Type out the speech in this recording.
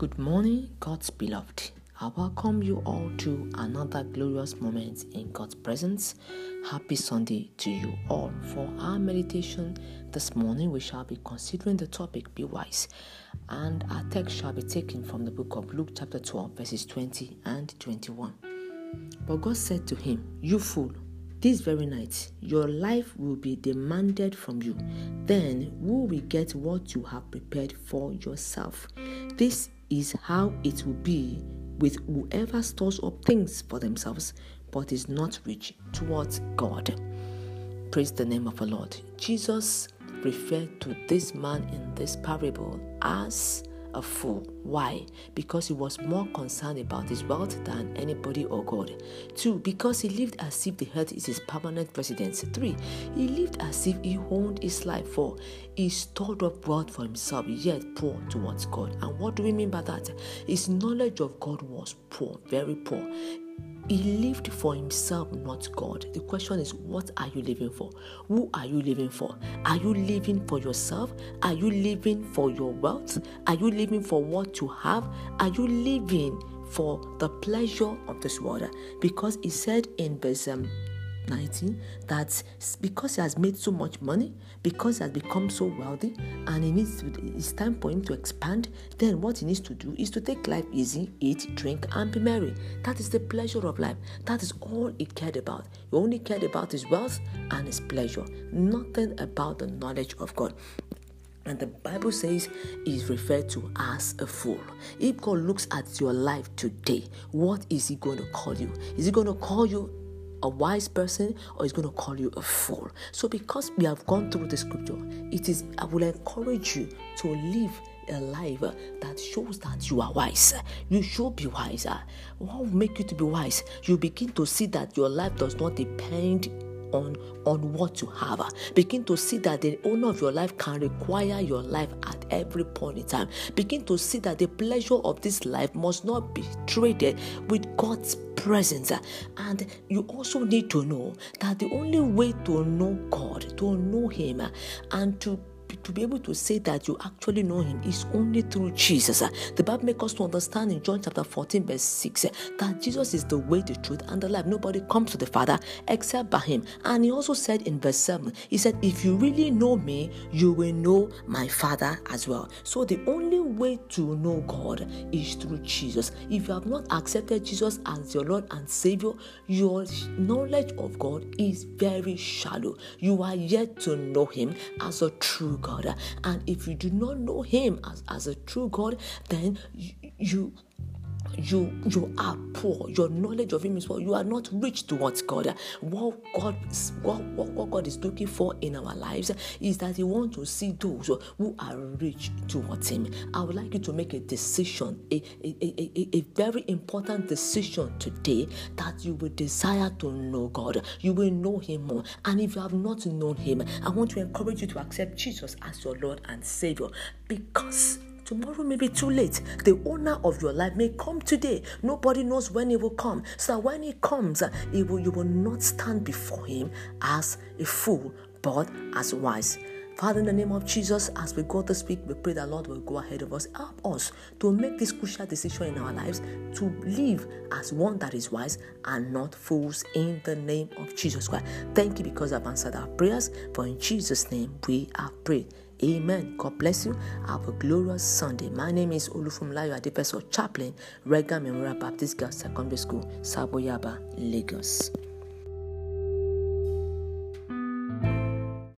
Good morning, God's beloved. I welcome you all to another glorious moment in God's presence. Happy Sunday to you all. For our meditation this morning, we shall be considering the topic Be Wise, and our text shall be taken from the book of Luke, chapter 12, verses 20 and 21. But God said to him, You fool, this very night your life will be demanded from you. Then will get what you have prepared for yourself? This is how it will be with whoever stores up things for themselves but is not rich towards God. Praise the name of the Lord. Jesus referred to this man in this parable as a fool. Why? Because he was more concerned about his wealth than anybody or God. Two, because he lived as if the earth is his permanent residence. Three, he lived as if he owned his life. Four, he stored up wealth for himself, yet poor towards God. And what do we mean by that? His knowledge of God was poor, very poor. He lived for himself, not God. The question is, what are you living for? Who are you living for? Are you living for yourself? Are you living for your wealth? Are you living for what you have? Are you living for the pleasure of this world? Because he said in verse um, 19 that because he has made so much money, because he has become so wealthy, and he needs to, it's time for him to expand, then what he needs to do is to take life easy, eat, drink, and be merry. That is the pleasure of life. That is all he cared about. He only cared about his wealth and his pleasure, nothing about the knowledge of God. And the Bible says is referred to as a fool. If God looks at your life today, what is He going to call you? Is He going to call you a wise person or is going to call you a fool. So, because we have gone through the scripture, it is I will encourage you to live a life that shows that you are wise. You should be wiser. What will make you to be wise? You begin to see that your life does not depend on on what you have. Begin to see that the owner of your life can require your life at every point in time. Begin to see that the pleasure of this life must not be traded with god's presence. And you also need to know that the only way to know god to know him and to to be able to say that you actually know him is only through Jesus. The Bible makes us to understand in John chapter 14, verse 6, that Jesus is the way, the truth, and the life. Nobody comes to the Father except by him. And he also said in verse 7, he said, If you really know me, you will know my Father as well. So the only way to know God is through Jesus. If you have not accepted Jesus as your Lord and Savior, your knowledge of God is very shallow. You are yet to know him as a true God. And if you do not know Him as, as a true God, then you, you you you are poor. Your knowledge of him is poor. You are not rich towards god. What god what, what, what god is looking for in our lives is that he wants to see those who are rich towards him. I would like you to make a decision a, a, a, a, very important decision today that you will desire to know god. You will know him more. And if you have not known him i want to encourage you to accept jesus as your lord and savior because Tomorrow may be too late. The owner of your life may come today. Nobody knows when he will come. So when he comes, he will, you will not stand before him as a fool, but as wise. Father, in the name of Jesus, as we go to speak, we pray that Lord will go ahead of us. Help us to make this crucial decision in our lives to live as one that is wise and not fools in the name of Jesus Christ. Thank you because I've answered our prayers. For in Jesus' name we have prayed. Amen. God bless you. Have a glorious Sunday. My name is Olufunmilayo Adepeso Chaplain, Reagan Memorial Baptist Girls Secondary School, Saboyaba, Lagos.